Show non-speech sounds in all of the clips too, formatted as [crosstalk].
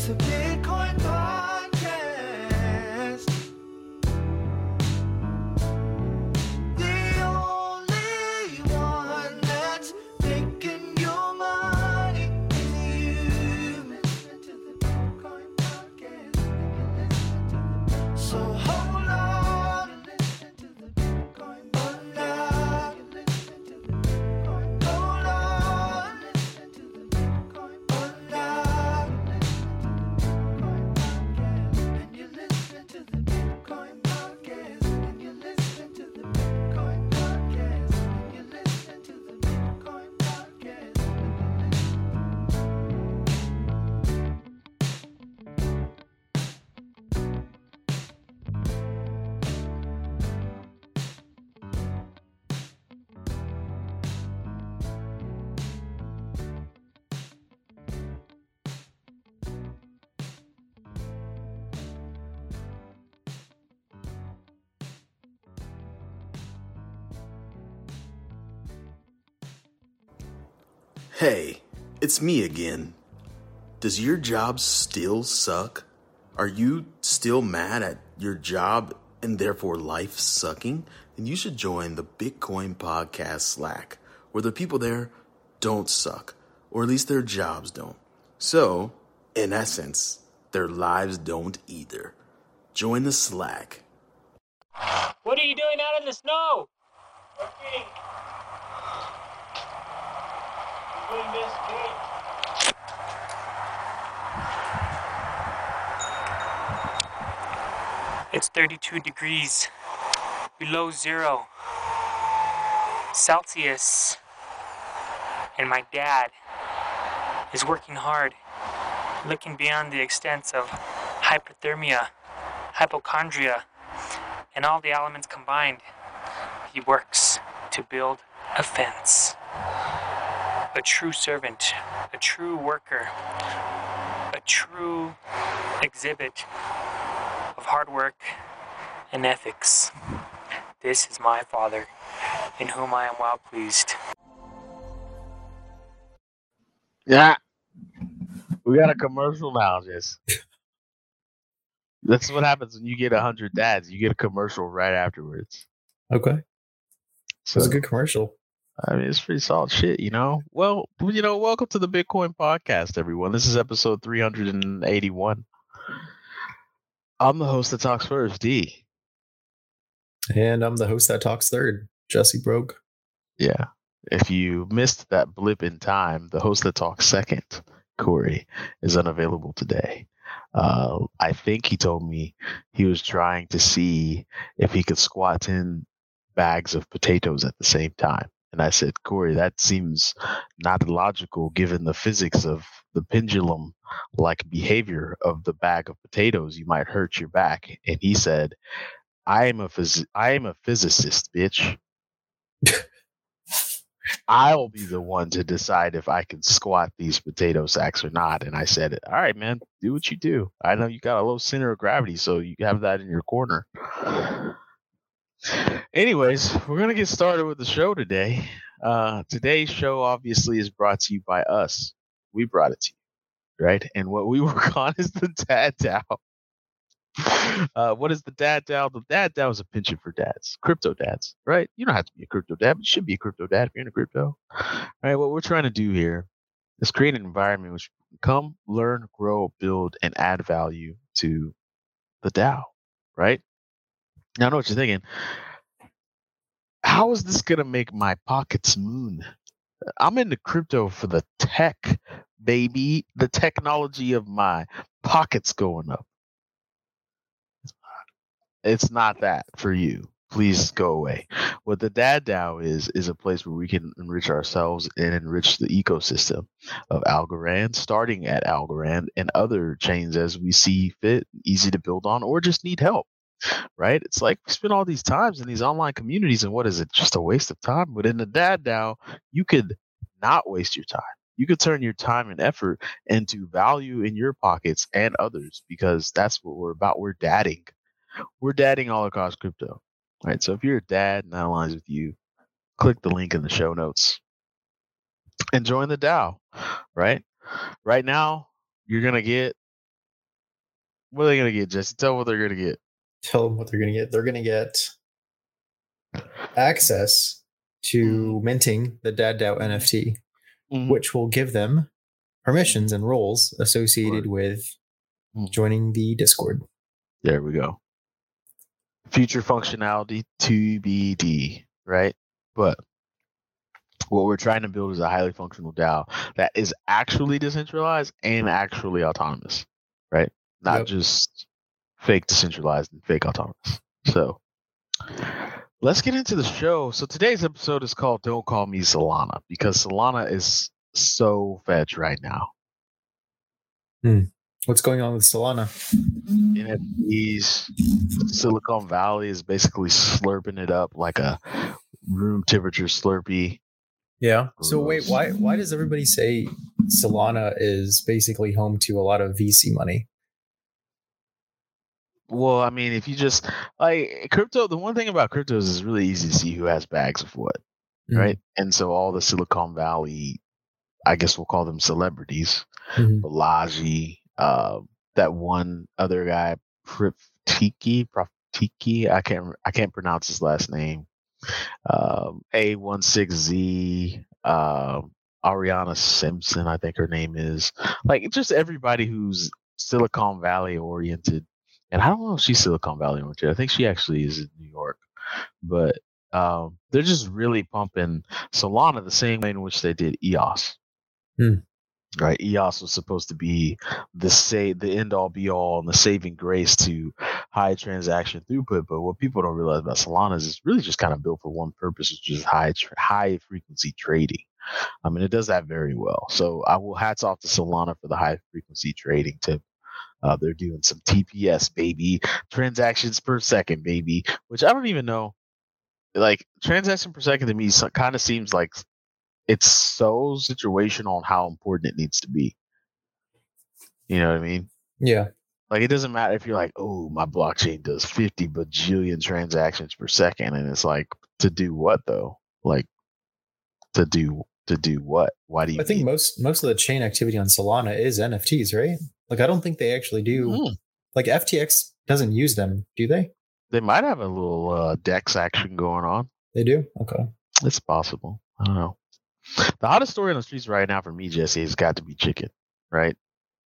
It's a Bitcoin podcast. Hey, it's me again. Does your job still suck? Are you still mad at your job and therefore life sucking? Then you should join the Bitcoin Podcast Slack, where the people there don't suck, or at least their jobs don't. So, in essence, their lives don't either. Join the Slack. What are you doing out in the snow? Working. Doing this great. It's 32 degrees below zero Celsius. And my dad is working hard, looking beyond the extents of hypothermia, hypochondria, and all the elements combined. He works to build a fence. A true servant, a true worker, a true exhibit of hard work and ethics. This is my father, in whom I am well pleased. Yeah. We got a commercial now, Jess. That's what happens when you get a hundred dads. You get a commercial right afterwards. Okay. So That's a good commercial. I mean, it's pretty solid shit, you know. Well, you know, welcome to the Bitcoin Podcast, everyone. This is episode three hundred and eighty-one. I'm the host that talks first, D. And I'm the host that talks third, Jesse Broke. Yeah. If you missed that blip in time, the host that talks second, Corey, is unavailable today. Uh, I think he told me he was trying to see if he could squat 10 bags of potatoes at the same time. And I said, Corey, that seems not logical given the physics of the pendulum like behavior of the bag of potatoes. You might hurt your back. And he said, I am a phys- I am a physicist, bitch. I'll be the one to decide if I can squat these potato sacks or not. And I said, All right, man, do what you do. I know you got a low center of gravity, so you have that in your corner. Anyways, we're going to get started with the show today. Uh, today's show obviously is brought to you by us. We brought it to you, right? And what we [laughs] work on is the Dad DAO. Uh, what is the Dad DAO? The Dad DAO is a pension for dads, crypto dads, right? You don't have to be a crypto dad, but you should be a crypto dad if you're into crypto. All right, what we're trying to do here is create an environment which come, learn, grow, build, and add value to the DAO, right? Now, I know what you're thinking. How is this to make my pockets moon? I'm into crypto for the tech, baby. The technology of my pockets going up. It's not that for you. Please go away. What the Dad DAO is is a place where we can enrich ourselves and enrich the ecosystem of Algorand, starting at Algorand and other chains as we see fit, easy to build on, or just need help. Right? It's like we spend all these times in these online communities, and what is it? Just a waste of time. But in the Dad DAO, you could not waste your time. You could turn your time and effort into value in your pockets and others because that's what we're about. We're dadding. We're dadding all across crypto. Right. So if you're a dad and that aligns with you, click the link in the show notes and join the DAO. Right. Right now, you're gonna get What are they gonna get, Jesse? Tell what they're gonna get. Tell them what they're going to get. They're going to get access mm-hmm. to minting the Dad DAO mm-hmm. NFT, Mhm. which will give them mm-hmm. permissions and roles associated Word. with joining the Discord. There we go. Future functionality to TBD, right? But what we're trying to build is a highly functional DAO that is actually decentralized and actually autonomous, right? Not Yep. just fake decentralized and fake autonomous. So let's get into the show. So today's episode is called Don't Call Me Solana because Solana is so fetch right now. Hmm. What's going on with Solana? NFTs, Silicon Valley is basically slurping it up like a room temperature Slurpee. Yeah. So wait, why why does everybody say Solana is basically home to a lot of VC money? Well, I mean, if you just like crypto, the one thing about crypto is it's really easy to see who has bags of what, Mhm. right? And so all the Silicon Valley, I guess we'll call them celebrities, Mhm. Balaji, uh, that one other guy, Praftiki, Praftiki, I can't I can't pronounce his last name. Um, A16Z, um, Arianna Simpson, I think her name is. Like just everybody who's Silicon Valley oriented. And I don't know if she's Silicon Valley oriented. I think she actually is in New York. But um, they're just really pumping Solana the same way in which they did EOS. Hmm. Right, EOS was supposed to be the say the end all be all and the saving grace to high transaction throughput. But what people don't realize about Solana is it's really just kind of built for one purpose, which is high tr- high frequency trading. I mean, it does that very well. So I will hats off to Solana for the high frequency trading tip. Uh, they're doing some TPS, baby, transactions per second, baby, which I don't even know. Like transaction per second to me kind of seems like it's so situational on how important it needs to be. You know what I mean? Yeah. Like it doesn't matter if you're like, oh, my blockchain does 50 bajillion transactions per second, and it's like to do what though? Like to do to do what? Why do you? I think most most of the chain activity on Solana is NFTs, right? Like I don't think they actually do. Hmm. Like FTX doesn't use them, do they? they might have a little uh, Dex action going on. They do. Okay. It's possible. I don't know. The hottest story on the streets right now for me, Jesse, has got to be chicken. Right?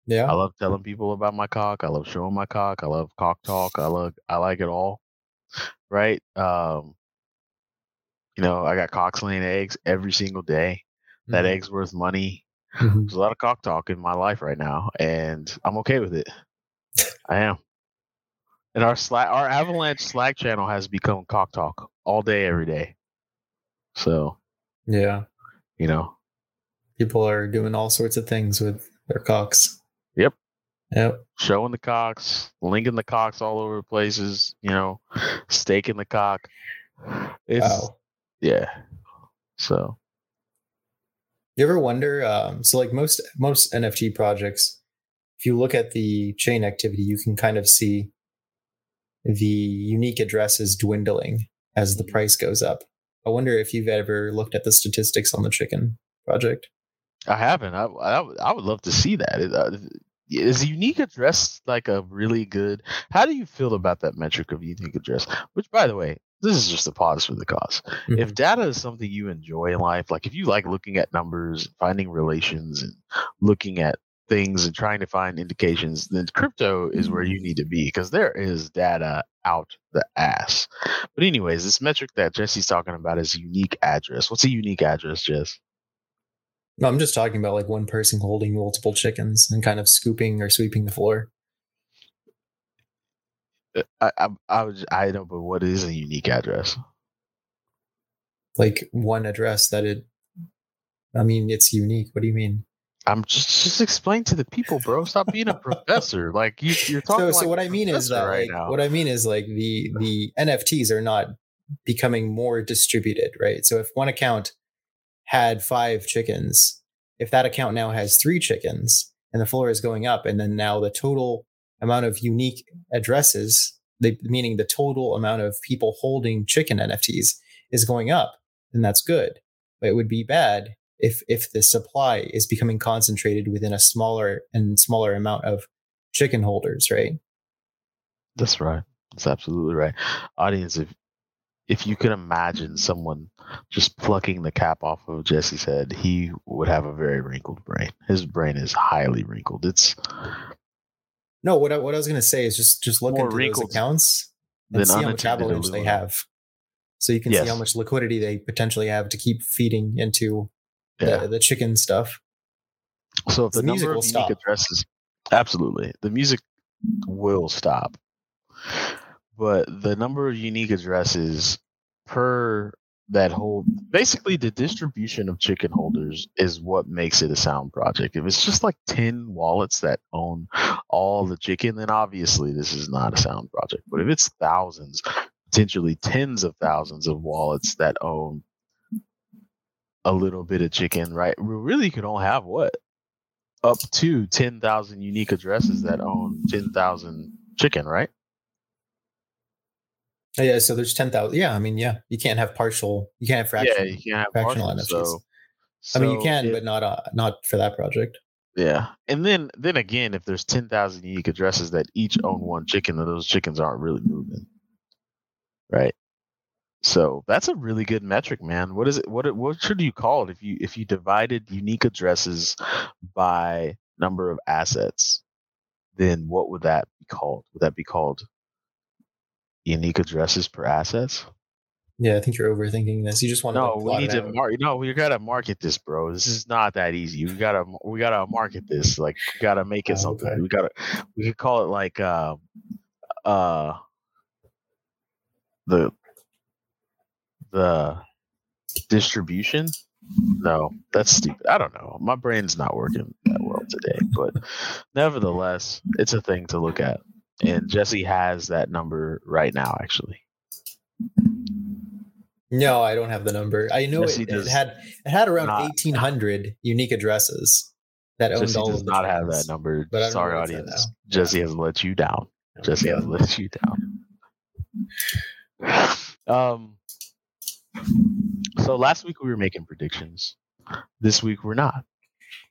Yeah. I love telling people about my cock. I love showing my cock. I love cock talk. I love I like it all. Right? Um you know, I got cocks laying eggs every single day. That Mhm. egg's worth money. Mhm. [laughs] There's a lot of cock talk in my life right now, and I'm okay with it. I am. And our Slack, our Avalanche Slack channel has become cock talk all day, every day. So Yeah. you know, People are doing all sorts of things with their cocks. Yep. Yep. showing the cocks, linking the cocks all over places. You know, staking the cock. It's Wow. yeah. So You ever wonder? Um, so, like most most NFT projects, if you look at the chain activity, you can kind of see the unique addresses dwindling as the price goes up. I wonder if you've ever looked at the statistics on the chicken project. I haven't. I I, would- I would love to see that. It, uh, is unique address like a really good? How do you feel about that metric of unique address? Which, by the way, this is just a pause for the cause. If mm-hmm. data is something you enjoy in life, like if you like looking at numbers, finding relations, and looking at things and trying to find indications, then crypto is where you mm-hmm. need to be because there is data out the ass. But anyways, this metric that Jesse's talking about is unique address. What's a unique address, Jess? No, I'm just talking about like one person holding multiple chickens and kind of scooping or sweeping the floor. Uh, I I, I was I don't know, but what is a unique address? Like one address that it. I mean, it's unique. What do you mean? I'm just just explain to the people, bro. Stop being a professor. Like you, you're talking. so, so what I mean is that right like, now. what I mean is like the the NFTs are not becoming more distributed, right? So if one account had five chickens, if that account now has three chickens and the floor is going up, and then now the total amount of unique addresses, meaning the total amount of people holding chicken NFTs is going up, then that's good. But it would be bad if if the supply is becoming concentrated within a smaller and smaller amount of chicken holders, right? That's right. That's absolutely right. Audience, if if you could imagine someone just plucking the cap off of Jesse's head, he would have a very wrinkled brain. His brain is highly wrinkled. It's No, what I, what I was gonna say is just just look More into those accounts and see how much avalanche they have, so you can see how much liquidity they potentially have to keep feeding into yeah. the, the chicken stuff. So if The the, music number will of unique stop. addresses, absolutely, the music will stop. But the number of unique addresses per that whole, basically, the distribution of chicken holders is what makes it a sound project. If it's just like ten wallets that own all the chicken, then obviously this is not a sound project. But if it's thousands, potentially tens of thousands of wallets that own a little bit of chicken, right? We really could only have what up to 10,000 unique addresses that own 10,000 chicken, right? Oh, yeah, so there's ten thousand. Yeah, I mean, yeah, you can't have partial. You can't have fraction. yeah, you can't have fractional partial, NFTs. so, I mean, you can, if- but not uh, not for that project. yeah. And then then again, if there's 10,000 unique addresses that each own one chicken, then those chickens aren't really moving, right? So that's a really good metric, man. What is it? What what should you call it if you if you divided unique addresses by number of assets? Then what would that be called? Would that be called unique addresses per assets? Yeah, I think you're overthinking this. You just want to No, we need to market. No, we gotta market this, bro. This is not that easy. We gotta we gotta market this. Like, we gotta make it Oh, something. okay. We gotta we could call it like uh uh the the distribution. No, that's stupid. I don't know. My brain's not working that well today, but nevertheless, it's a thing to look at. And Jesse has that number right now, actually. No, I don't have the number. I know it, it had it had around eighteen hundred unique addresses that owned Jesse all does of not have that number. But I don't know Sorry, where it's at audience. Jesse has let you down. Jesse Yeah. has let you down. Um. So last week we were making predictions. This week we're not.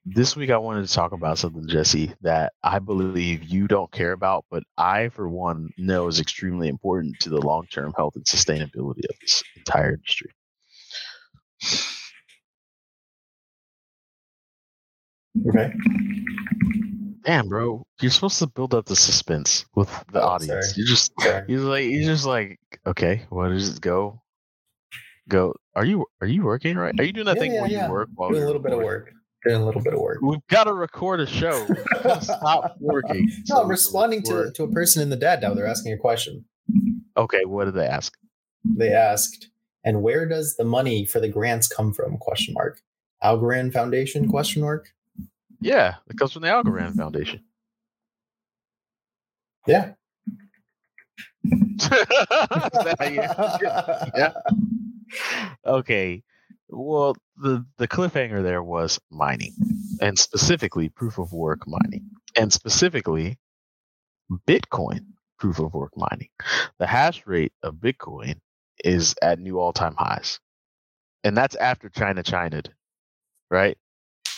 This week I wanted to talk about something, Jesse, that I believe you don't care about, but I, for one, know is extremely important to the long-term health and sustainability of this entire industry. Okay. Damn, bro, you're supposed to build up the suspense with the Oh, audience. sorry. You just Sorry. [laughs] He's like he's just like, okay, what does it go? Go. Are you are you working right? Are you doing that Yeah, thing yeah, where yeah. you work while Doing a little bit of work. Doing a little bit of work. We've got to record a show. [laughs] Stop working. [laughs] No, I'm responding to, to a person in the dad now. They're asking a question. Okay, what did they ask? They asked, and where does the money for the grants come from? Question mark. Algorand Foundation? Question mark. Yeah, it comes from the Algorand Foundation. Yeah. [laughs] Is that how you- Yeah. okay. Well, the the cliffhanger there was mining, and specifically proof of work mining, and specifically Bitcoin proof of work mining. The hash rate of Bitcoin is at new all time highs, and that's after China China'd, right?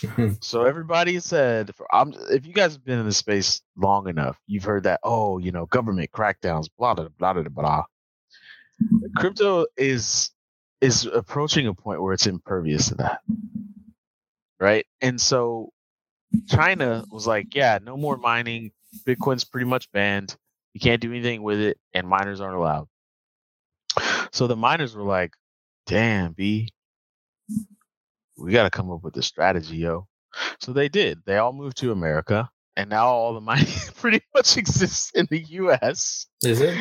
Mhm. So everybody said, um, if you guys have been in the space long enough, you've heard that, oh, you know, government crackdowns, blah blah blah blah blah. Crypto is is approaching a point where it's impervious to that, right? And so China was like, yeah, no more mining. Bitcoin's pretty much banned. You can't do anything with it, and miners aren't allowed. So the miners were like, damn, B, we got to come up with a strategy, yo. So they did. They all moved to America, and now all the mining [laughs] pretty much exists in the U.S. Is it?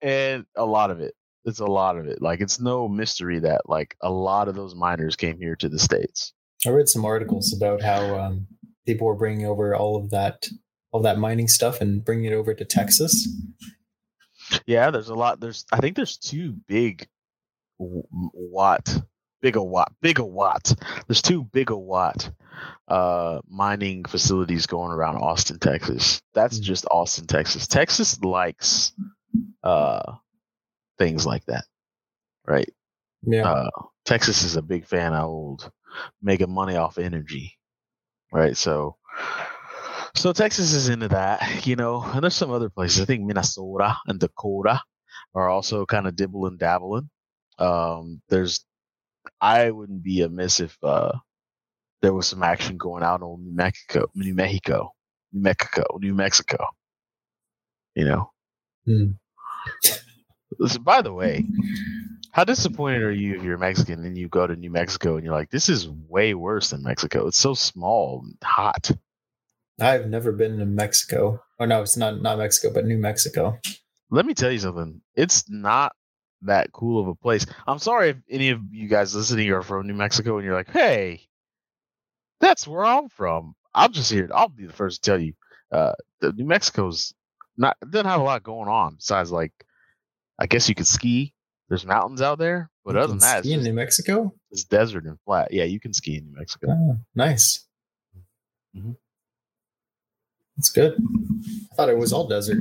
and a lot of it. It's a lot of it. Like it's no mystery that like a lot of those miners came here to the states. I read some articles about how um, people were bringing over all of that, all that mining stuff, and bringing it over to Texas. Yeah, there's a lot. There's I think there's two big watt, bigawatt, bigawatt. There's two bigawatt uh mining facilities going around Austin, Texas. That's Mhm. just Austin, Texas. Texas likes uh things like that, right? Yeah. uh, Texas is a big fan of old making money off energy, right? So, So Texas is into that, you know, and there's some other places. I think Minnesota and Dakota are also kind of dibbling dabbling. Um, there's, I wouldn't be amiss if uh, there was some action going out on New Mexico, New Mexico, New Mexico, New Mexico. You know. Hmm. Listen, by the way, how disappointed are you if you're Mexican and you go to New Mexico and you're like, this is way worse than Mexico. It's so small and hot. I've never been to Mexico. Oh no, it's not not Mexico, but New Mexico. Let me tell you something. It's not that cool of a place. I'm sorry if any of you guys listening are from New Mexico and you're like, hey, that's where I'm from. I'm just here. I'll be the first to tell you. Uh, New Mexico's not doesn't have a lot going on besides like, I guess you could ski. There's mountains out there, but You other than that, ski in New Mexico. it's desert and flat. Yeah, you can ski in New Mexico. Oh, nice. Mhm. That's good. I thought it was all desert.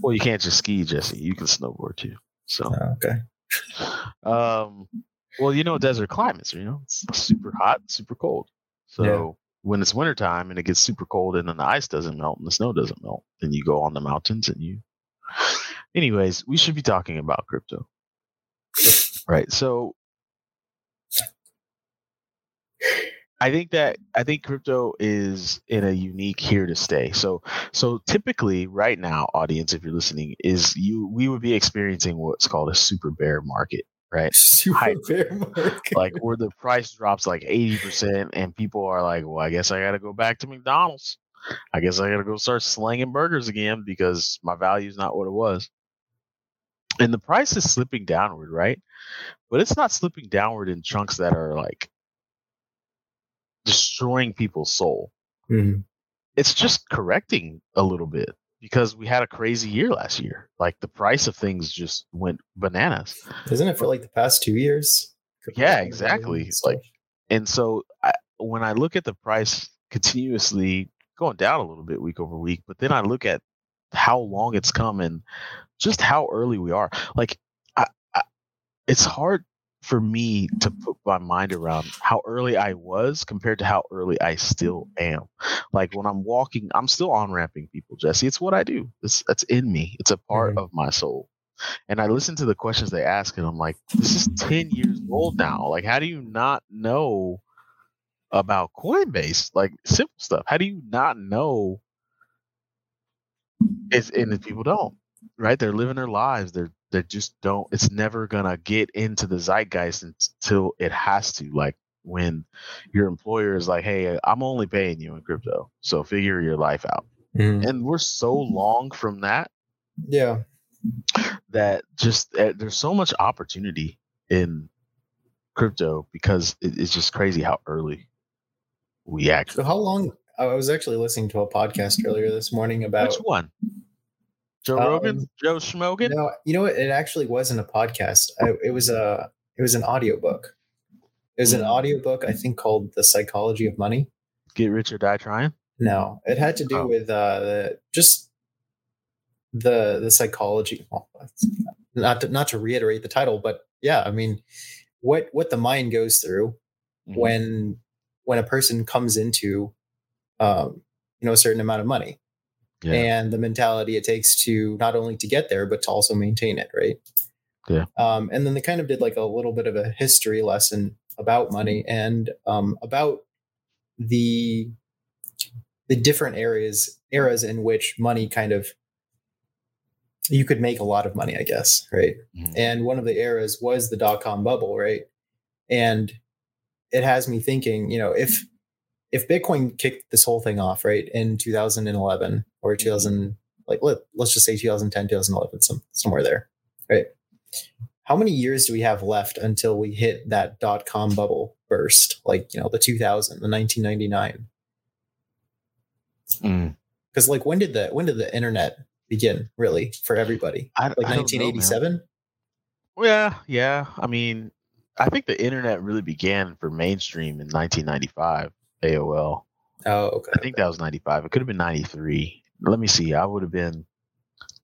Well, you can't just ski, Jesse. You can snowboard too. So, Oh, okay. [laughs] um, well, you know, desert climates. You know, it's super hot, super cold. So Yeah. when it's wintertime and it gets super cold and then the ice doesn't melt and the snow doesn't melt, then you go on the mountains and you. Anyways, we should be talking about crypto, [laughs] right? So. I think that I think crypto is in a unique here to stay. So so typically right now, audience, if you're listening, is you we would be experiencing what's called a super bear market, right? Super Hype. bear market. like where the price drops like 80% and people are like well i guess i gotta go back to mcdonald's i guess i gotta go start slanging burgers again because my value is not what it was and the price is slipping downward right but it's not slipping downward in chunks that are like destroying people's soul Mhm. it's just correcting a little bit because we had a crazy year last year like the price of things just went bananas Isn't it for like the past two years? Yeah, exactly. And. Like, and so I, when I look at the price continuously going down a little bit week over week, but then I look at how long it's come and just how early we are. Like, I, I, it's hard for me to put my mind around how early I was compared to how early I still am. Like when I'm walking, I'm still on ramping people, Jesse. It's what I do. It's that's in me. It's a part Mhm. of my soul. And I listen to the questions they ask, and I'm like, this is 10 years old now. Like, how do you not know about Coinbase? Like, simple stuff. How do you not know? It's, and if people don't, right? They're living their lives. They're, they just don't, it's never going to get into the zeitgeist until it has to. Like, when your employer is like, hey, I'm only paying you in crypto. So figure your life out. Mhm. And we're so long from that Yeah. that just uh, there's so much opportunity in crypto because it, it's just crazy how early we So actually. how long? I was actually listening to a podcast earlier this morning about. Which one? Joe Um, Rogan, Joe Schmogan. No, you know what? It actually wasn't a podcast. I, it was a. It was an audiobook. It was an Mm. audiobook, I think, called "The Psychology of Money." Get rich or die trying. No, it had to do Oh. with uh, the, just the the psychology. Well, not to, not to reiterate the title, but yeah, I mean, what what the mind goes through Mhm. when when a person comes into um, you know a certain amount of money Yeah. and the mentality it takes to not only to get there but to also maintain it right Yeah. um, and then they kind of did like a little bit of a history lesson about money and um, about the the different areas eras in which money kind of you could make a lot of money i guess right Mhm. and one of the eras was the dot-com bubble right and it has me thinking you know if if bitcoin kicked this whole thing off right in 2011 or 2000 like let, let's just say 2010 2011 some, somewhere there right how many years do we have left until we hit that dot-com bubble burst like you know the 2000 the 1999 Mm. because like when did the when did the internet begin really for everybody I, like I don't know, 1987 Yeah, yeah. I mean, I think the internet really began for mainstream in 1995. AOL. oh okay I think that was 95. It could have been 93. Let me see. I would have been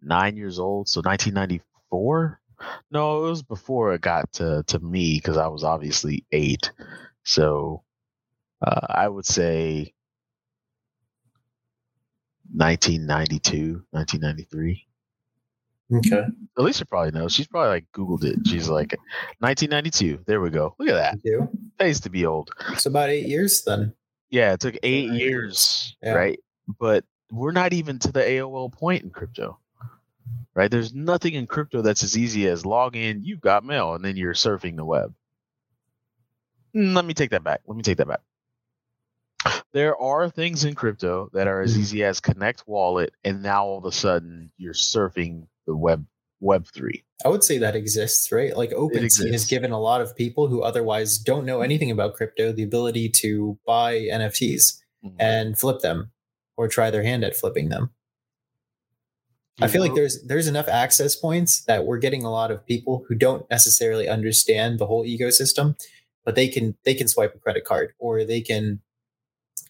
nine years old. So 1994? No, it was before it got to, to me because I was obviously eight. So uh, I would say 1992, 1993. Okay. Alicia probably knows. She's probably like Googled it. She's like 1992. There we go. Look at that. You do? Pays to be old. It's about eight years then. Yeah, it took eight years, Yeah. right? But we're not even to the AOL point in crypto, right? There's nothing in crypto that's as easy as log in, you've got mail, and then you're surfing the web. Mm, Let me take that back. Let me take that back. There are things in crypto that are as Mhm. easy as connect wallet, and now all of a sudden you're surfing the web web three. I would say that exists, right? Like OpenSea has given a lot of people who otherwise don't know anything about crypto the ability to buy NFTs mm-hmm. and flip them or try their hand at flipping them. I feel like there's there's enough access points that we're getting a lot of people who don't necessarily understand the whole ecosystem, but they can they can swipe a credit card or they can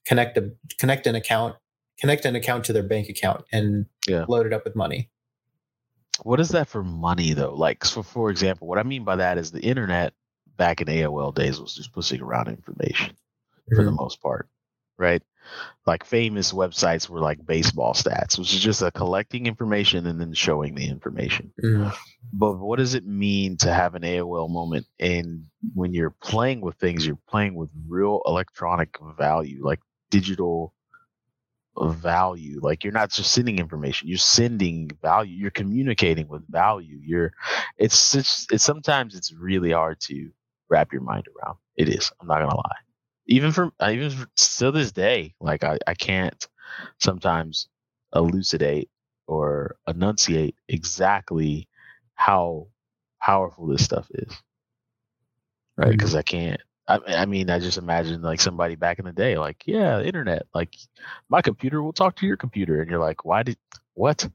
connect a connect an account connect an account to their bank account and Yeah. load it up with money. What is that for money though? Like, so for example, what I mean by that is the internet back in AOL days was just pushing around information for the most part, right? Like famous websites were like baseball stats, which is just a collecting information and then showing the information. Mhm. But what does it mean to have an AOL moment? And when you're playing with things, you're playing with real electronic value, like digital value. Like you're not just sending information, you're sending value. You're communicating with value. You're it's it's, it's sometimes it's really hard to wrap your mind around. It is. I'm not gonna lie. Even from uh, even for, still this day, like I, I can't sometimes elucidate or enunciate exactly how powerful this stuff is. Right? Mm-hmm. Because I can't. I, I mean, I just imagine like somebody back in the day, like, yeah, internet, like my computer will talk to your computer, and you're like, why did what?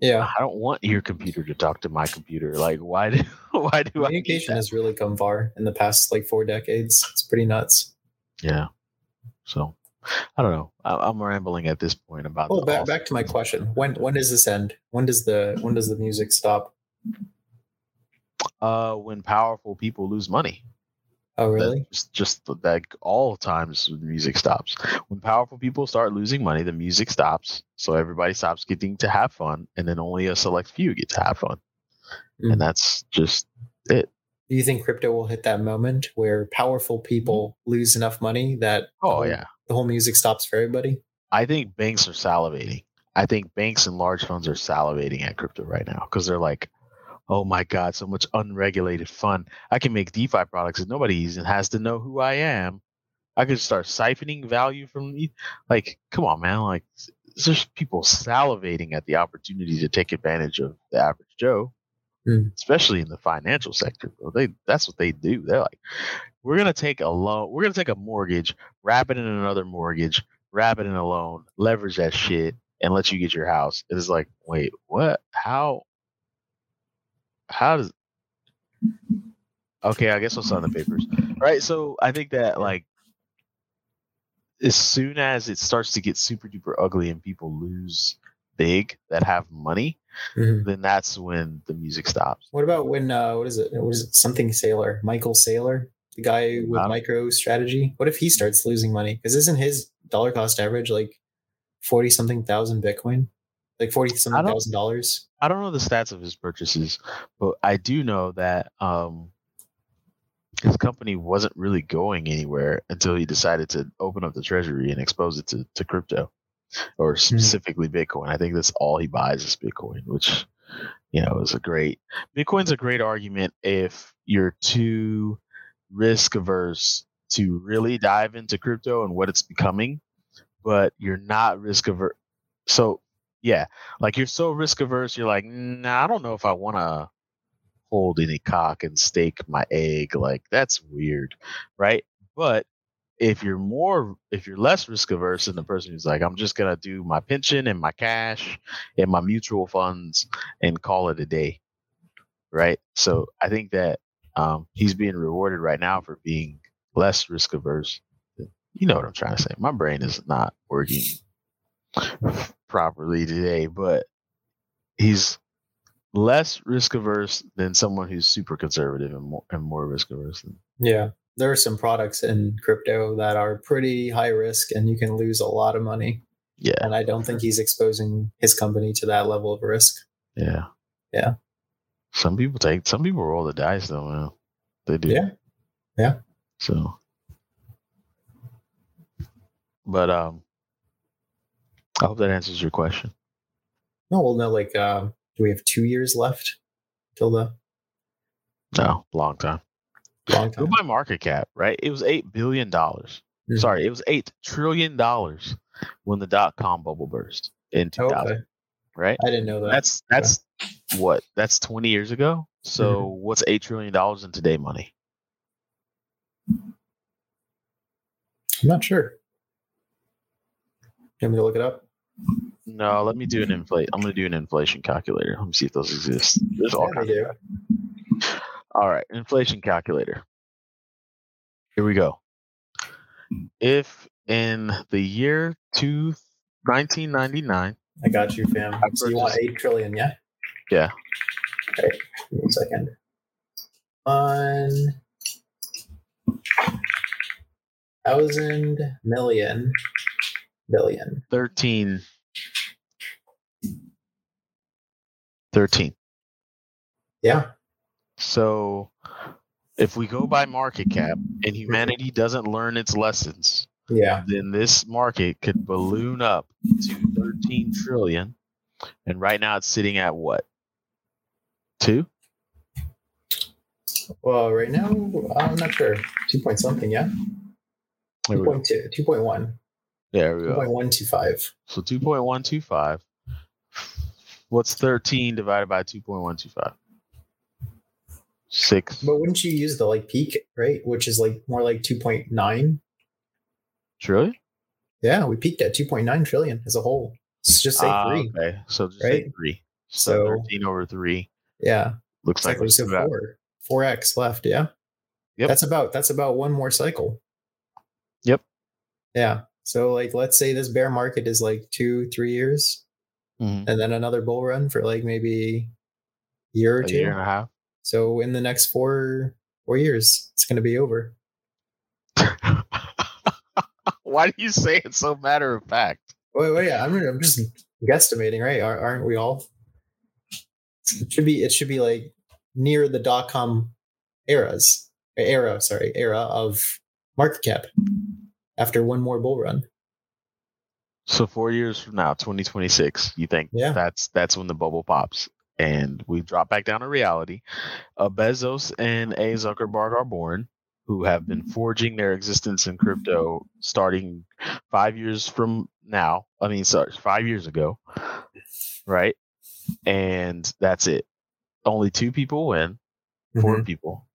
Yeah. I don't want your computer to talk to my computer. Like, why do [laughs] why do I? Communication has really come far in the past like four decades. It's pretty nuts. Yeah. So, I don't know. I, I'm rambling at this point about. Oh, back, back to my question. When when does this end? When does the when does the music stop? Uh, when powerful people lose money. Oh, really? Just like all times when music stops. When powerful people start losing money, the music stops. So everybody stops getting to have fun, and then only a select few get to have fun. Mm. And that's just it. Do you think crypto will hit that moment where powerful people lose enough money that the Oh whole- yeah. the whole music stops for everybody? I think banks are salivating. I think banks and large funds are salivating at crypto right now because they're like, oh my God, so much unregulated fun. I can make DeFi products and nobody even has to know who I am. I could start siphoning value from me. Like, come on, man. Like, there's people salivating at the opportunity to take advantage of the average Joe, Hmm. especially in the financial sector, bro. They that's what they do. They're like, we're gonna take a loan, we're gonna take a mortgage, wrap it in another mortgage, wrap it in a loan, leverage that shit, and let you get your house. It is like, wait, what? How? How does? Okay, I guess I'll sign the papers. Right. So I think that like, as soon as it starts to get super duper ugly and people lose big that have money, Mhm. then that's when the music stops. What about when uh what is it? What is it? Something Saylor, Michael Saylor, the guy with MicroStrategy. What if he starts losing money? Because isn't his dollar cost average like forty something thousand Bitcoin? Like forty something thousand dollars? I don't know the stats of his purchases, but I do know that um, his company wasn't really going anywhere until he decided to open up the treasury and expose it to, to crypto or specifically Bitcoin. I think that's all he buys is Bitcoin, which you know is a great Bitcoin's a great argument if you're too risk averse to really dive into crypto and what it's becoming, but you're not risk averse. So yeah, like you're so risk averse, you're like, nah, I don't know if I want to hold any cock and stake my egg. Like that's weird, right? But if you're more, if you're less risk averse than the person who's like, I'm just gonna do my pension and my cash and my mutual funds and call it a day, right? So I think that um, he's being rewarded right now for being less risk averse. You know what I'm trying to say? My brain is not working properly today, but he's less risk averse than someone who's super conservative and more, and more risk averse. Than, Yeah. There are some products in crypto that are pretty high risk and you can lose a lot of money. Yeah, and I don't think he's exposing his company to that level of risk. yeah, Yeah. Some people take. Some people roll the dice, though. Man. They do. Yeah. Yeah. So, but um, I hope that answers your question. No, well, no, like, um, do we have two years left till the No, long time. long time? by market cap, right? It was eight billion dollars. Mhm. Sorry, it was eight trillion dollars when the dot com bubble burst in two Oh, thousand. okay. Right? I didn't know that. That's that's what? That's twenty years ago. So what's eight trillion dollars in today money? I'm not sure. You want me to look it up? No, let me do an inflate. I'm gonna do an inflation calculator. Let me see if those exist. There's all kinds. do. All right, inflation calculator. Here we go. If in the year two, 1999, I got you, fam. I So you want eight trillion, yeah? Yeah. Okay. Give me One second. One thousand million billion. 13, 13. Yeah. So if we go by market cap and humanity doesn't learn its lessons, Yeah. then this market could balloon up to 13 trillion. And right now it's sitting at what? Two? Well, right now, I'm not sure. Two point something, yeah? There Two we go. point two. Two point one. There we Two go. point one two five. So 2.125. What's 13 divided by 2.125? Six But wouldn't you use the like peak, right? Which is like more like two point nine. trillion? Yeah, we peaked at two point nine trillion as a whole. Let's just say Ah, three. Okay, so just say right? three. So, So- 13 over three Yeah. looks like we so four. Four X left, yeah. Yep. That's about that's about one more cycle. Yep. Yeah. So like let's say this bear market is like two, three years, Mhm. and then another bull run for like maybe a year or a two. year and a half. So in the next four four years, it's gonna be over. [laughs] Why do you say it so matter of fact? Wait, wait, I'm I'm just guesstimating, right? Aren't we all? It should be it should be like near the dot com eras era, sorry, era of market cap after one more bull run. So four years from now, 2026, you think Yeah. that's that's when the bubble pops and we drop back down to reality. Uh, Bezos and A. Zuckerberg are born, who have been forging their existence in crypto starting five years from now. I mean, sorry, five years ago, right? And that's it. Only two people win. 4 Mhm. people.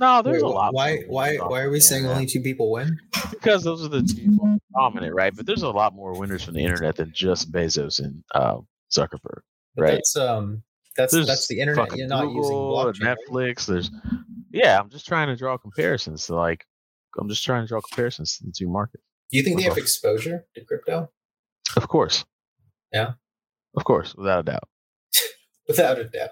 No, there's Wait, a lot. Why why why are we saying only two people win? because those are the two prominent, right? But there's a lot more winners from the internet than just Bezos and uh, Zuckerberg. But Right. That's um that's There's that's the internet. You're not using blockchain. Netflix. There's yeah. I'm just trying to draw comparisons to like. I'm just trying to draw comparisons to the two markets. Do you think they have exposure to crypto? Of course. Yeah. Of course, without a doubt. [laughs] Without a doubt.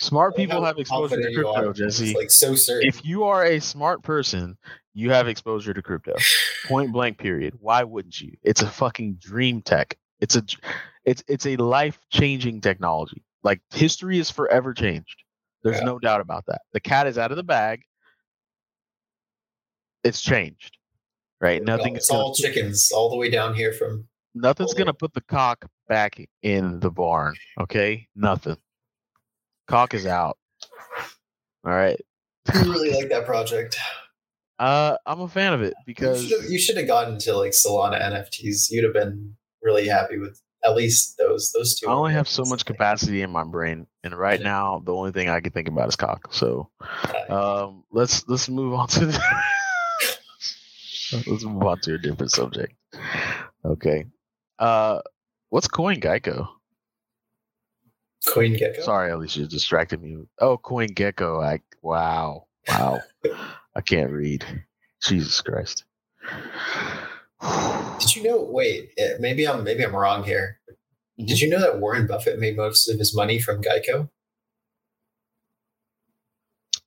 Smart people have exposure to crypto. Jesse. It's like so certain. if you are a smart person, you have exposure to crypto. [sighs] Point blank. Period. Why wouldn't you? It's a fucking dream tech. It's a, it's it's a life changing technology. Like history is forever changed. There's Yeah. no doubt about that. The cat is out of the bag. It's changed, right? Nothing it's all chickens all the way down here from nothing's gonna put the cock back in the barn. Okay, nothing. Cock is out. All right. I really like that project. Uh, I'm a fan of it because you should have gotten to like Solana NFTs. You'd have been really happy with at least those those two. I only have so much capacity in my brain, and right Yeah. now the only thing I can think about is cock. So, um, let's let's move on to the [laughs] let's move on to a different subject. Okay, uh, what's CoinGecko? CoinGecko. Sorry, Alicia, distracted me. Oh, CoinGecko. I wow, wow, I can't read. Jesus Christ. Did you know? Wait, eh, maybe I'm maybe I'm wrong here. Mm-hmm. Did you know that Warren Buffett made most of his money from Geico?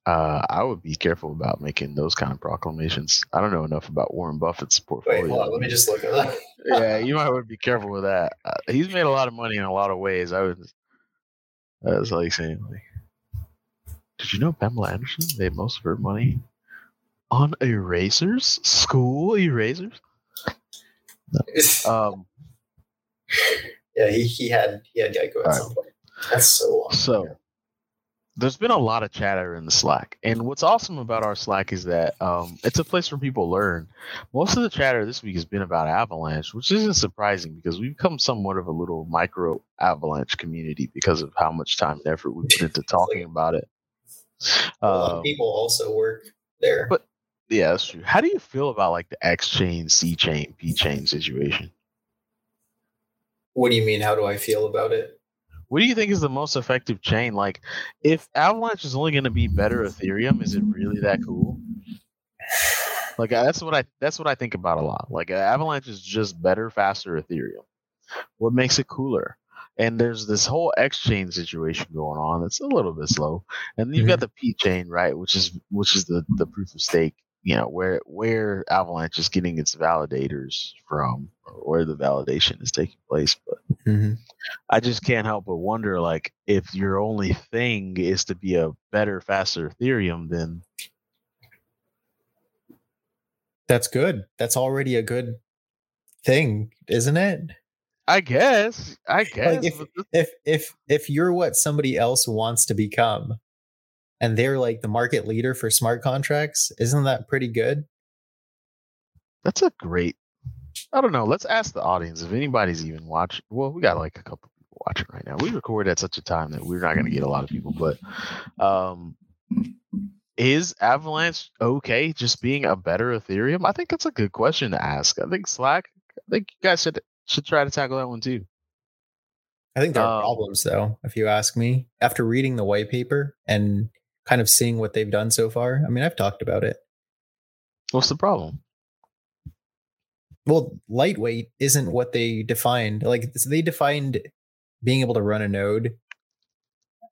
uh, I would be careful about making those kind of proclamations. I don't know enough about Warren Buffett's portfolio. Wait, hold on. Let me just look at that. yeah, you might want to be careful with that. Uh, he's made a lot of money in a lot of ways. I was, I was like saying, like, did you know Pamela Anderson made most of her money on erasers, school erasers? [laughs] Um, yeah, he, he had he had Geico at Alright. some point. That's so long. So there's been a lot of chatter in the Slack, and what's awesome about our Slack is that um, it's a place where people learn. Most of the chatter this week has been about Avalanche, which isn't surprising because we've become somewhat of a little micro Avalanche community because of how much time and effort we put into talking about it. a lot of Um, people also work there. but- yeah, that's true. How do you feel about like the X chain, C chain, P chain situation? what do you mean? How do I feel about it? What do you think is the most effective chain? Like, if Avalanche is only going to be better Ethereum, is it really that cool? Like uh, that's what I that's what I think about a lot. Like uh, Avalanche is just better, faster Ethereum. What makes it cooler? And there's this whole X chain situation going on that's a little bit slow. And you've got the P chain, right, which is which is the the proof of stake. You know where where Avalanche is getting its validators from, or where the validation is taking place. But Mhm. I just can't help but wonder, like, if your only thing is to be a better, faster Ethereum, then That's good. That's already a good thing, isn't it? I guess, I guess. if- If if if you're what somebody else wants to become, and they're like the market leader for smart contracts, isn't that pretty good? that's a great. I don't know. Let's ask the audience if anybody's even watching. Well, we got like a couple people watching right now. We record at such a time that we're not going to get a lot of people, but um, is Avalanche okay just being a better Ethereum? I think that's a good question to ask. I think Slack. I think you guys should should try to tackle that one too. I think there are Um, problems though, if you ask me. After reading the white paper and kind of seeing what they've done so far, I mean, I've talked about it. What's the problem? Well, lightweight isn't what they defined. Like they defined being able to run a node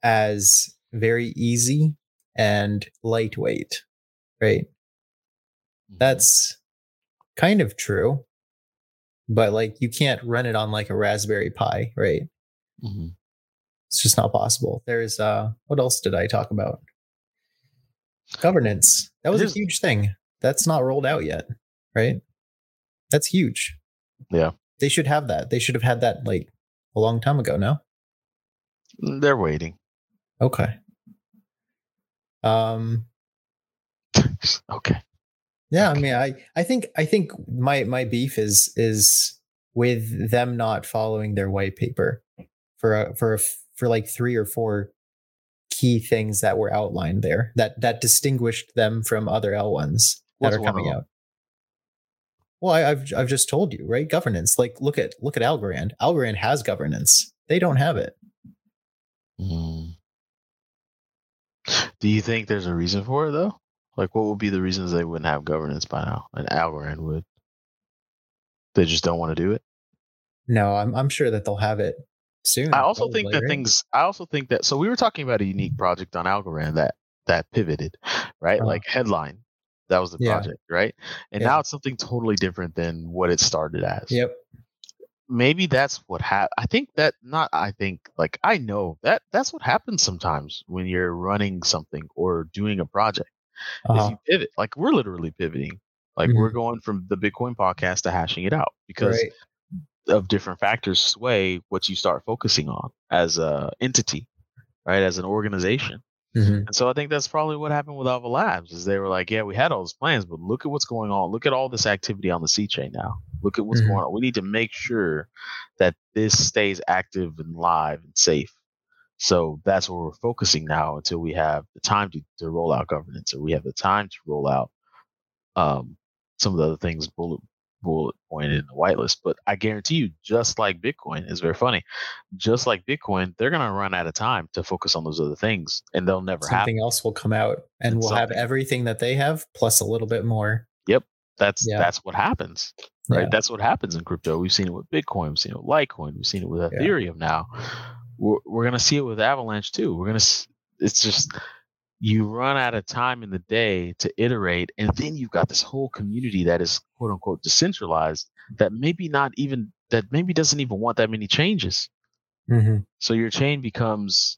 as very easy and lightweight, right? That's kind of true. But like you can't run it on like a Raspberry Pi, right? Mhm. It's just not possible. There's uh what else did I talk about? Governance. That was a huge thing. That's not rolled out yet, right? That's huge. Yeah. They should have that. They should have had that like a long time ago, no? Mm, They're waiting. Okay. Um [laughs] okay. Yeah, I mean, I I think I think my my beef is is with them not following their white paper for a, for a, for like three or four key things that were outlined there that that distinguished them from other L1s that What's are coming out. Well, I, I've I've just told you, right? Governance. Like, look at look at Algorand. Algorand has governance. They don't have it. Mm. Do you think there's a reason for it though? Like, what would be the reasons they wouldn't have governance by now? And Algorand would. They just don't want to do it. No, I'm I'm sure that they'll have it soon. I also think probably, that things. I also think that. So we were talking about a unique project on Algorand that that pivoted, right? Uh-huh. Like headline, that was the Yeah. project, right? And Yeah. now it's something totally different than what it started as. Yep. maybe that's what hap- I think that not I think like I know that that's what happens sometimes when you're running something or doing a project. Is Uh-huh. you pivot. Like we're literally pivoting. Like we're going from the Bitcoin podcast to hashing it out because Right. Of different factors sway what you start focusing on as a entity, right? As an organization. Mhm. And so I think that's probably what happened with Ava Labs is they were like, yeah, we had all those plans, but look at what's going on. Look at all this activity on the C chain now. Look at what's Mhm. going on. We need to make sure that this stays active and live and safe. So that's where we're focusing now until we have the time to, to roll out governance or we have the time to roll out um, some of the other things bullet bullet pointed in the whitelist. But I guarantee you, just like Bitcoin, is very funny. Just like Bitcoin, they're gonna run out of time to focus on those other things, and they'll never happen. something else will come out and we'll have everything that they have plus a little bit more. Yep. That's Yeah. that's what happens, right? Yeah. That's what happens in crypto. We've seen it with Bitcoin, we've seen it with Litecoin, we've seen it with Yeah. Ethereum. Now, we're we're gonna see it with Avalanche too. We're gonna. It's just you run out of time in the day to iterate, and then you've got this whole community that is quote unquote decentralized that maybe not even that maybe doesn't even want that many changes. Mhm. So your chain becomes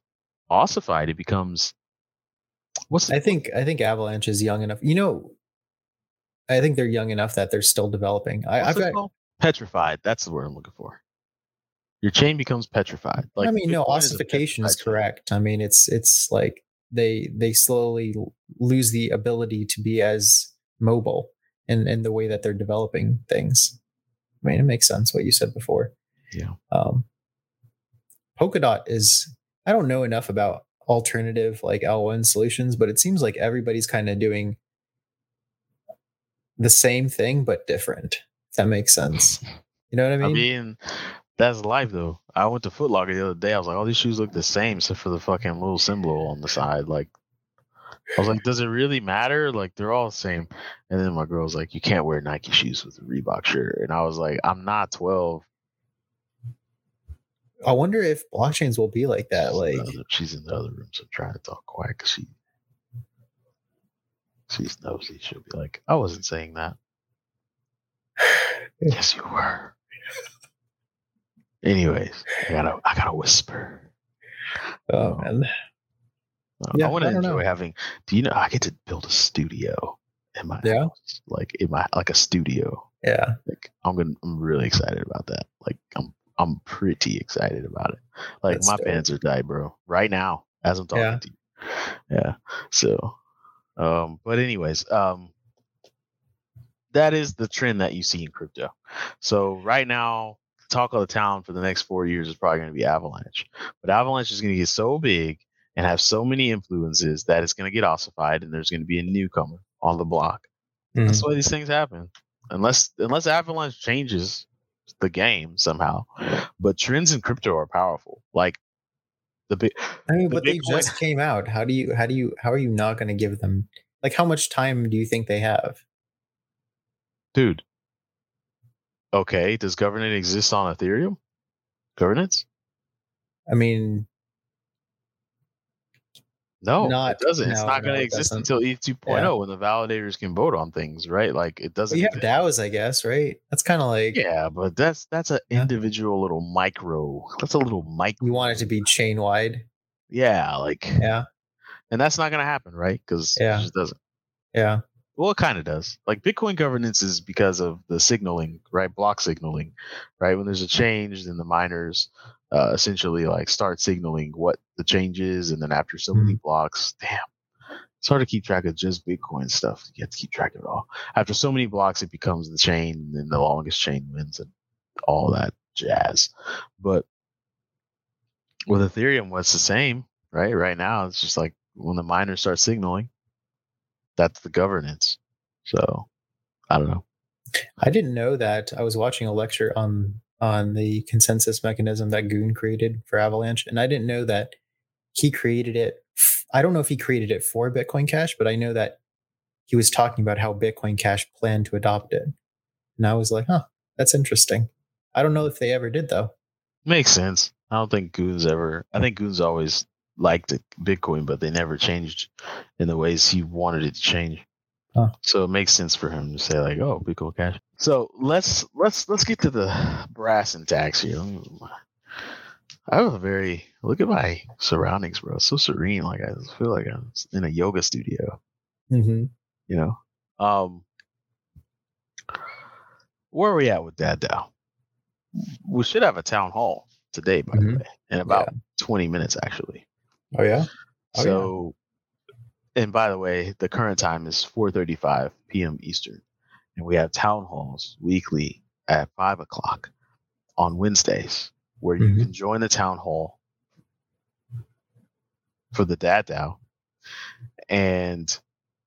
ossified. It becomes what's the, I think I think Avalanche is young enough. You know, I think they're young enough that they're still developing. I, I've got. called? petrified. That's the word I'm looking for. Your chain becomes petrified. Like I mean, no, Bitcoin is ossification is correct. I mean, it's it's like they they slowly lose the ability to be as mobile in in the way that they're developing things. I mean, it makes sense what you said before. Yeah. Um, Polkadot is. I don't know enough about alternative like L1 solutions, but it seems like everybody's kind of doing the same thing but different. If that makes sense. You know what I I mean? That's life though. I went to Foot Locker the other day. I was like, all these shoes look the same, except for the fucking little symbol on the side." Like, I was like, "Does it really matter? Like, they're all the same." And then my girl was like, "You can't wear Nike shoes with a Reebok shirt," and I was like, "I'm not 12." I wonder if blockchains will be like that. She's Like, the other- she's in the other room, so I'm trying to talk quiet because she she's nosy. She'll be like, "I wasn't saying that." [sighs] yes, you were. Anyways, I gotta I gotta whisper. oh man, Uh, Yeah, I want to enjoy know. having. Do you know I get to build a studio in my Yeah? house, like in my like a studio. yeah. Like I'm gonna, I'm really excited about that. Like I'm, I'm pretty excited about it. Like That's my dope. pants are tight, bro. Right now, as I'm talking Yeah. to you. Yeah. So, um, but anyways, um, that is the trend that you see in crypto. So right now, talk of the town for the next four years is probably going to be Avalanche, but Avalanche is going to get so big and have so many influences that it's going to get ossified, and there's going to be a newcomer on the block. That's mm-hmm. why these things happen. Unless unless Avalanche changes the game somehow. But trends in crypto are powerful. Like the big I mean, the but they just came out. How do you? How do you? How are you not going to give them? Like, how much time do you think they have? dude. Okay, does governance exist on Ethereum? Governance? I mean, No, Not- it doesn't. it's no, not going to exist doesn't. until E 2.0 when the validators can vote on things, right? Like it doesn't. well, you have. DAOs, I guess, right? That's kind of like Yeah, but that's that's an Yeah. individual little micro. That's a little micro. you want it to be chain wide. Yeah, like, Yeah, and that's not going to happen, right? Because Yeah. it just doesn't. yeah, Well, it kind of does. Like Bitcoin governance is because of the signaling, right? Block signaling, right? When there's a change, then the miners uh, essentially like start signaling what the change is, and then after so many blocks, damn, it's hard to keep track of just Bitcoin stuff. You have to keep track of it all. After so many blocks, it becomes the chain, and then the longest chain wins, and all that jazz. But with Ethereum, what's the same, right? Right now, it's just like when the miners start signaling, that's the governance. So I don't know. I didn't know that. I was watching a lecture on on the consensus mechanism that Gün created for Avalanche, and I didn't know that he created it. I don't know if he created it for Bitcoin Cash, but I know that he was talking about how Bitcoin Cash planned to adopt it, and I was like, "Huh, that's interesting." I don't know if they ever did though. Makes sense. I don't think Gün's ever. I think Gün's always liked Bitcoin, but they never changed in the ways he wanted it to change. Huh. So it makes sense for him to say like, "Oh, Bitcoin Cash." So let's let's let's get to the brass and tacks here. I have a very look at my surroundings, bro. It's so serene. Like I feel like I'm in a yoga studio. Mm-hmm. you know. Um, where are we at with Dad DAO? We should have a town hall today, by Mhm. the way, in about 20 minutes, actually. Oh yeah. Oh, yeah. so, and by the way, the current time is 4:35 p.m. Eastern, and we have town halls weekly at five o'clock on Wednesdays, where you Mhm. can join the town hall for the Dad DAO, and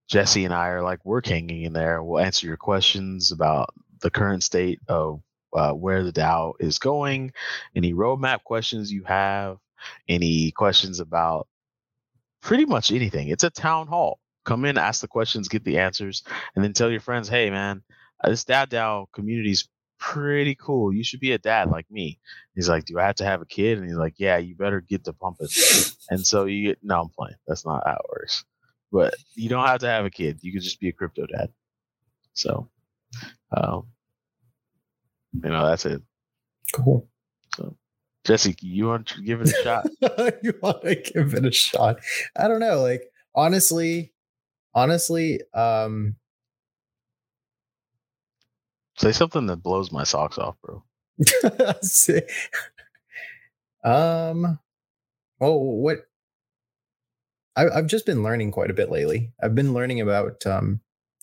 Jesse and I are like we're hanging in there. We'll answer your questions about the current state of uh, where the DAO is going, any roadmap questions you have, any questions about pretty much anything. It's a town hall. Come in, ask the questions, get the answers, and then tell your friends, "Hey, man, uh, this Dad DAO community's pretty cool. You should be a dad like me." He's like, "Do I have to have a kid?" And he's like, "Yeah, you better get to pumping." and so you get no, I'm playing. That's not how it works. but you don't have to have a kid. You could just be a crypto dad. So, um, you know, that's it. Cool. Jesse, you want to give it a shot? [laughs] you want to give it a shot? I don't know. Like honestly, honestly, um, Say something that blows my socks off, bro. [laughs] um, well, what? I, I've just been learning quite a bit lately. I've been learning about um,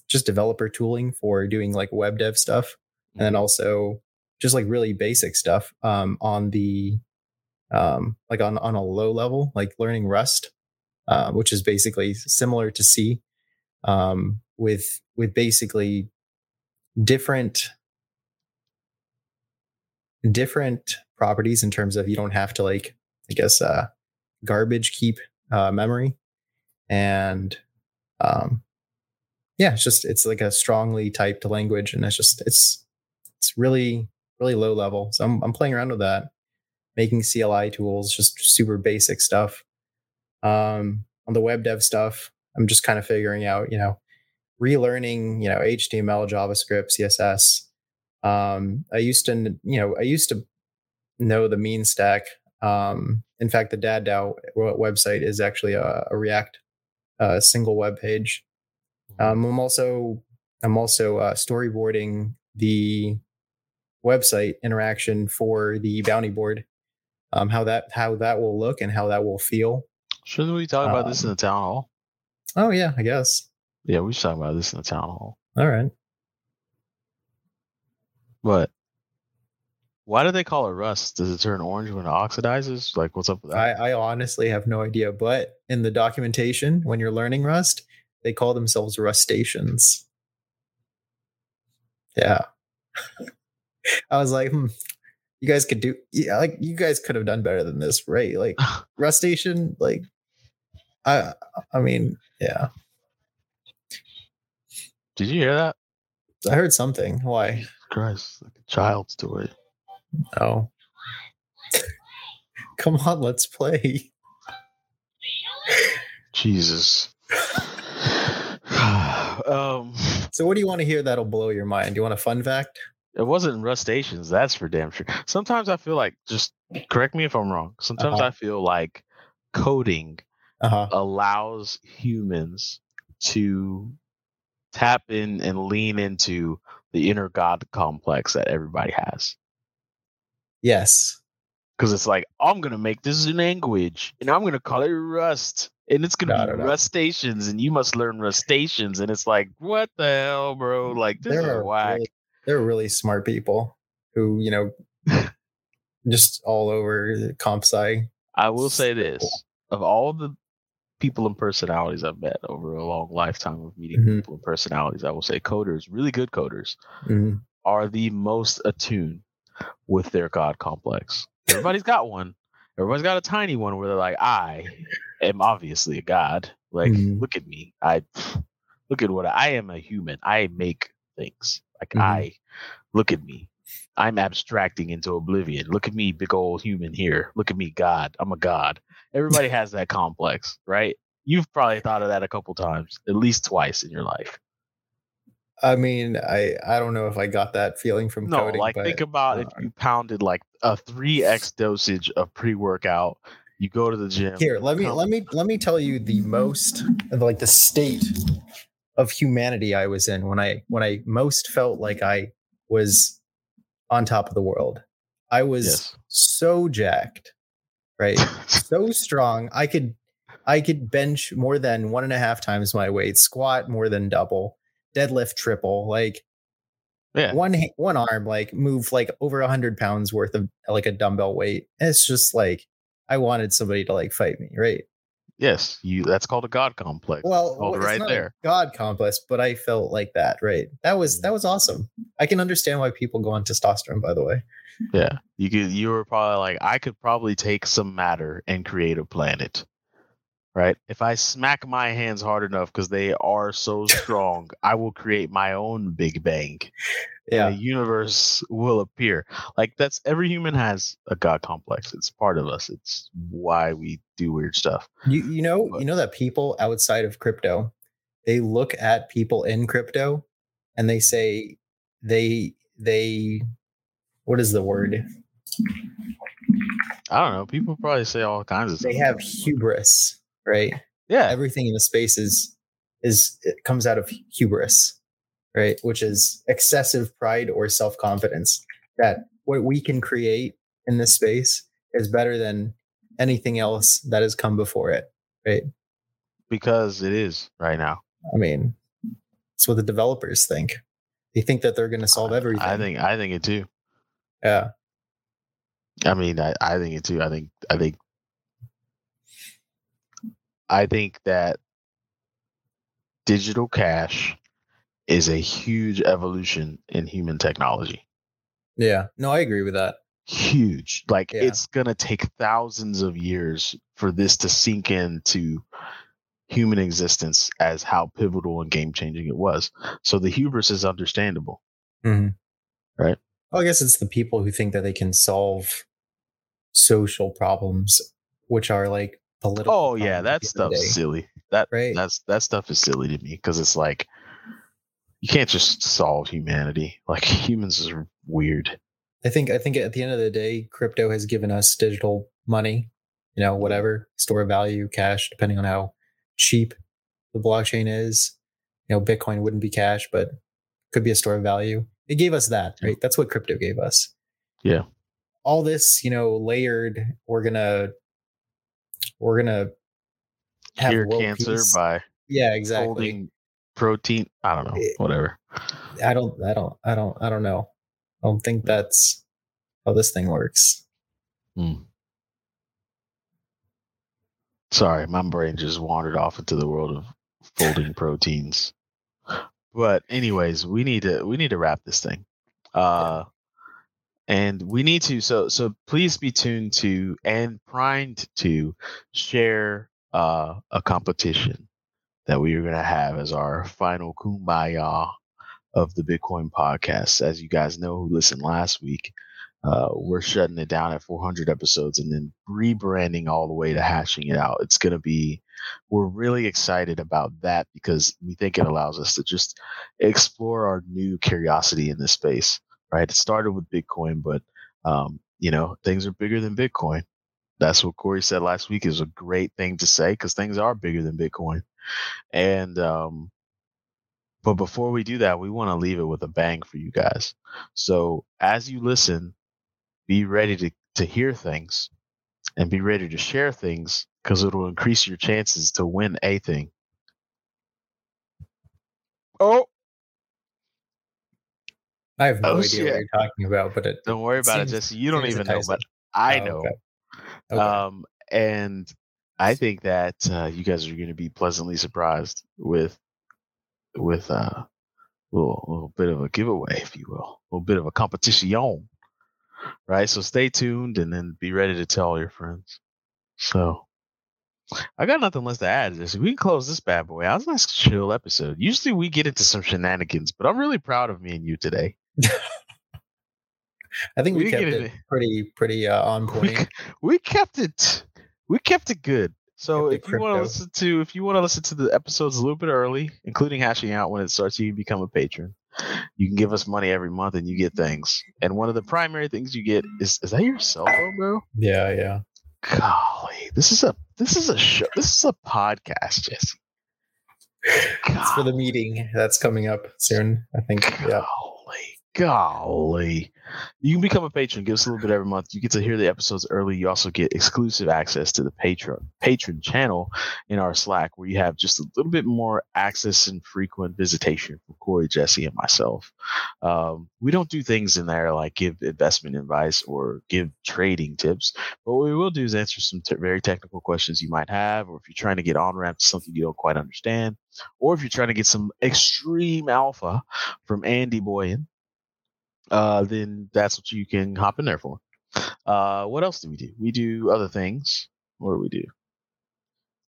just developer tooling for doing like web dev stuff, and then also just like really basic stuff um, on the um, like on on a low level, like learning Rust, uh, which is basically similar to C, um, with with basically different different properties in terms of you don't have to like I guess uh, garbage keep uh, memory. And um, yeah, it's just it's like a strongly typed language, and it's just it's it's really really low level. So I'm I'm playing around with that, making CLI tools, just super basic stuff. Um, on the web dev stuff, I'm just kind of figuring out, you know, relearning, you know, HTML, JavaScript, CSS. Um, I used to, you know, I used to know the mean stack. Um, in fact, the Dad DAO website is actually a, a React uh, single web page. Um, I'm also I'm also uh, storyboarding the website interaction for the bounty board. Um, how that how that will look and how that will feel. Shouldn't we talk about this in the town hall? Oh yeah, I guess. Yeah, we should talk about this in the town hall. All right. But why do they call it rust? Does it turn orange when it oxidizes? Like, what's up with that? I, I honestly have no idea, but in the documentation, when you're learning Rust, they call themselves Rustaceans. Yeah. [laughs] I was like, hmm, you guys could do, yeah, like you guys could have done better than this, right? Like [sighs] Rustacean, like, I, I mean, yeah, Did you hear that? I heard something. Why? Christ, like a child's toy. Oh, come on, let's play. Jesus. [sighs] [sighs] um, So, what do you want to hear that'll blow your mind? Do you want a fun fact? It wasn't rustaceans. That's for damn sure. Sometimes I feel like, just correct me if I'm wrong. Sometimes Uh-huh. I feel like coding Uh huh. allows humans to tap in and lean into the inner god complex that everybody has. Yes. Because it's like, I'm going to make this language and I'm going to call it Rust. And it's going to No, be no, no. Rustaceans and you must learn Rustaceans. And it's like, what the hell, bro? Like, this is There whack. really, there are really smart people who, you know, [laughs] just all over comp sci. I will say this of all the people and personalities I've met over a long lifetime of meeting Mhm. people and personalities, I will say coders, really good coders, Mhm. are the most attuned with their God complex. Everybody's got one. Everybody's got a tiny one where they're like, I am obviously a God. Like, Mhm. look at me. I look at what I, I am a human. I make things. Like Mhm. I look at me. I'm abstracting into oblivion. Look at me, big old human here. Look at me, God. I'm a God. Everybody [laughs] has that complex, right? You've probably thought of that a couple times, at least twice in your life. I mean, I I don't know if I got that feeling from No, coding. like but, think about if uh, you pounded like a three x dosage of pre workout. You go to the gym. here, let me come- let me let me tell you the most like the state of humanity I was in when I when I most felt like I was on top of the world. I was Yes. so jacked, right? so strong. I could I could bench more than one and a half times my weight, squat more than double, deadlift triple, like Yeah. one one arm, like move like over a hundred pounds worth of like a dumbbell weight. And it's just like I wanted somebody to like fight me, right? Yes, you. That's called a god complex. Well, it's right not a there. God complex, but I felt like that, right? That was that was awesome. I can understand why people go on testosterone, by the way. Yeah, you could. You were probably like, I could probably take some matter and create a planet, right? If I smack my hands hard enough, because they are so strong, I will create my own Big Bang. Yeah. and a universe will appear. Like that's every human has a god complex. It's part of us. It's why we do weird stuff. You you know But- you know that people outside of crypto, they look at people in crypto and they say they they what is the word? I don't know. People probably say all kinds of They stuff. have hubris, right? yeah. Everything in the space is is it comes out of hubris, right? Which is excessive pride or self-confidence that what we can create in this space is better than anything else that has come before it, right? because it is right now. I mean, it's what the developers think. They think that they're going to solve everything. I think I think it too. yeah, I mean, I, I think it too. I think I think I think that digital cash is a huge evolution in human technology. yeah. No, I agree with that. Huge. Like Yeah. it's gonna take thousands of years for this to sink into human existence as how pivotal and game changing it was. So the hubris is understandable. Mhm. Right. Well, I guess it's the people who think that they can solve social problems, which are like political. Oh yeah, that at the end of the stuff's silly. That Right. that's that stuff is silly to me because it's like you can't just solve humanity. Like [laughs] humans are weird. I think I think at the end of the day, crypto has given us digital money, you know, whatever store of value, cash, depending on how cheap the blockchain is. You know, Bitcoin wouldn't be cash, but could be a store of value. It gave us that, right? That's what crypto gave us. Yeah. All this, you know, layered. We're gonna, we're gonna have Cure cancer peace. by yeah, exactly. folding protein. I don't know. Eh, Whatever. I don't, I don't, I don't, I don't know. I don't think that's how this thing works. Hmm. Sorry, my brain just wandered off into the world of folding [laughs] proteins. But anyways, we need to we need to wrap this thing. Uh and we need to so so please be tuned to and primed to share uh a competition that we are going to have as our final kumbaya of the Bitcoin podcast. As you guys know who listened last week, uh, we're shutting it down at 400 episodes and then rebranding all the way to hashing it out. It's going to be, we're really excited about that because we think it allows us to just explore our new curiosity in this space, right? It started with Bitcoin, but, um, you know, things are bigger than Bitcoin. That's what Corey said last week is a great thing to say because things are bigger than Bitcoin. And, um, but before we do that, we want to leave it with a bang for you guys. So as you listen, be ready to, to hear things and be ready to share things because it'll increase your chances to win a thing. Oh, I have no Oh, idea shit. what you're talking about, but it don't worry about it, seems- Jesse. You don't even know, but I Oh, know. okay. Okay. Um, and I think that uh, you guys are going to be pleasantly surprised with with uh, a little, little bit of a giveaway, if you will, a little bit of a competition, right? So stay tuned and then be ready to tell all your friends. So I got nothing less to add. to This we can close this bad boy. I was a nice chill episode. Usually we get into some shenanigans, but I'm really proud of me and you today. [laughs] I think we, we kept it it. pretty pretty uh, on [laughs] point. c- we kept it we kept it good so if you want to listen to if you want to listen to the episodes a little bit early including hashing out when it starts you can become a patron you can give us money every month and you get things and one of the primary things you get is is that your cell phone bro Yeah, yeah. golly this is a this is a show this is a podcast jesse It's for the meeting that's coming up soon. I think. Yeah. Golly. You can become a patron. Give us a little bit every month. You get to hear the episodes early. You also get exclusive access to the patron patron channel in our Slack, where you have just a little bit more access and frequent visitation from Corey, Jesse, and myself. Um, we don't do things in there like give investment advice or give trading tips, but what we will do is answer some t- very technical questions you might have, or if you're trying to get on ramp to something you don't quite understand, or if you're trying to get some extreme alpha from Andy Boyan, uh, then that's what you can hop in there for. Uh, what else do we do? We do other things. What do we do?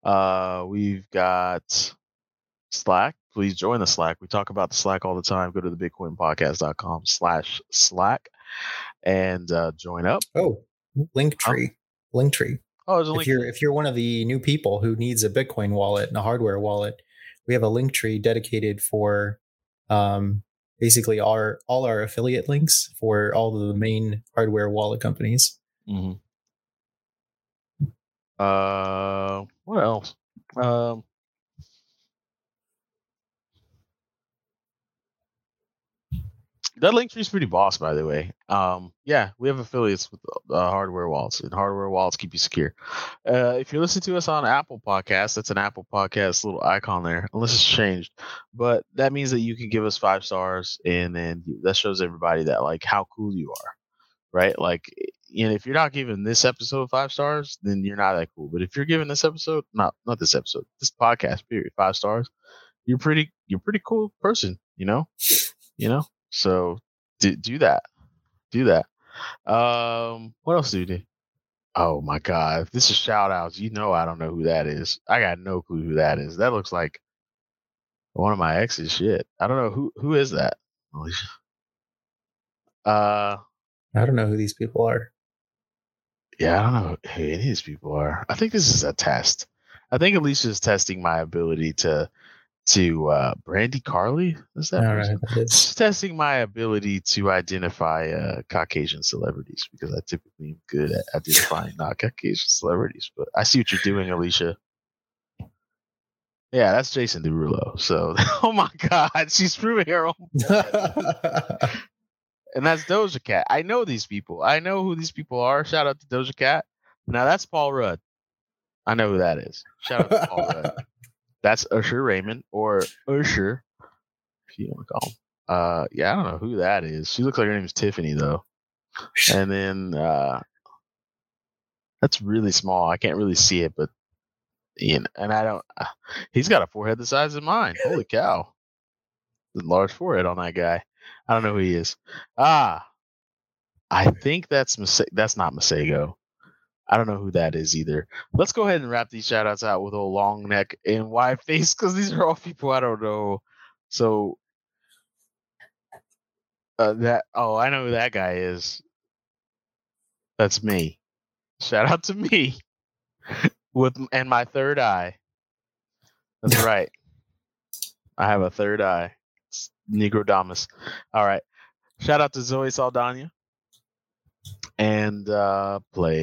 Uh, we've got Slack. please join the Slack. We talk about the Slack all the time. Go to the bitcoinpodcast.com slash Slack and uh, join up. Oh, Linktree. Linktree. Oh, there's a If link. you're if you're one of the new people who needs a Bitcoin wallet and a hardware wallet, we have a link tree dedicated for um, basically our all our affiliate links for all the main hardware wallet companies. Mhm. Uh, what else? Um, that link tree is pretty boss, by the way. Um, yeah, we have affiliates with uh, hardware wallets, and hardware wallets keep you secure. Uh, if you're listening to us on Apple Podcasts, that's an Apple Podcast little icon there, unless it's changed. But that means that you can give us five stars, and then that shows everybody that like how cool you are, right? Like, you know, if you're not giving this episode five stars, then you're not that cool. But if you're giving this episode, not not this episode, this podcast period, five stars, you're pretty you're pretty cool person, you know, you know. So do do that, do that. Um, what else do you do? Oh my god, if this is shout outs. You know I don't know who that is. I got no clue who that is. That looks like one of my exes. Shit, I don't know who who is that. Alicia? Uh, I don't know who these people are. Yeah, I don't know who any of these people are. I think this is a test. I think Alicia's testing my ability to to uh Brandy Carly. Is that don't know person? who that is. Testing my ability to identify uh Caucasian celebrities because I typically am good at identifying [laughs] not Caucasian celebrities. But I see what you're doing, Alicia. Yeah, that's Jason Derulo. So, [laughs] oh my God, she's proving her own and that's Doja Cat. I know these people. I know who these people are. Shout out to Doja Cat. Now that's Paul Rudd. I know who that is. Shout out to Paul Rudd. That's Usher Raymond or Usher, if you want to call him. Uh, yeah, I don't know who that is. She looks like her name's Tiffany though. And then uh, that's really small. I can't really see it, but you know, and I don't. Uh, he's got a forehead the size of mine. Holy cow! Large forehead on that guy. I don't know who he is. Ah, I think that's Mase- that's not Masego. I don't know who that is either. Let's go ahead and wrap these shout outs out with a long neck and wide [laughs] face because these are all people I don't know. So uh, that oh, I know who that guy is. That's me. Shout out to me [laughs] with and my third eye. That's [laughs] right. I have a third eye. It's Negrodamus. All right. Shout out to Zoe Saldana. And uh, play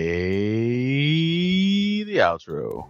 the outro.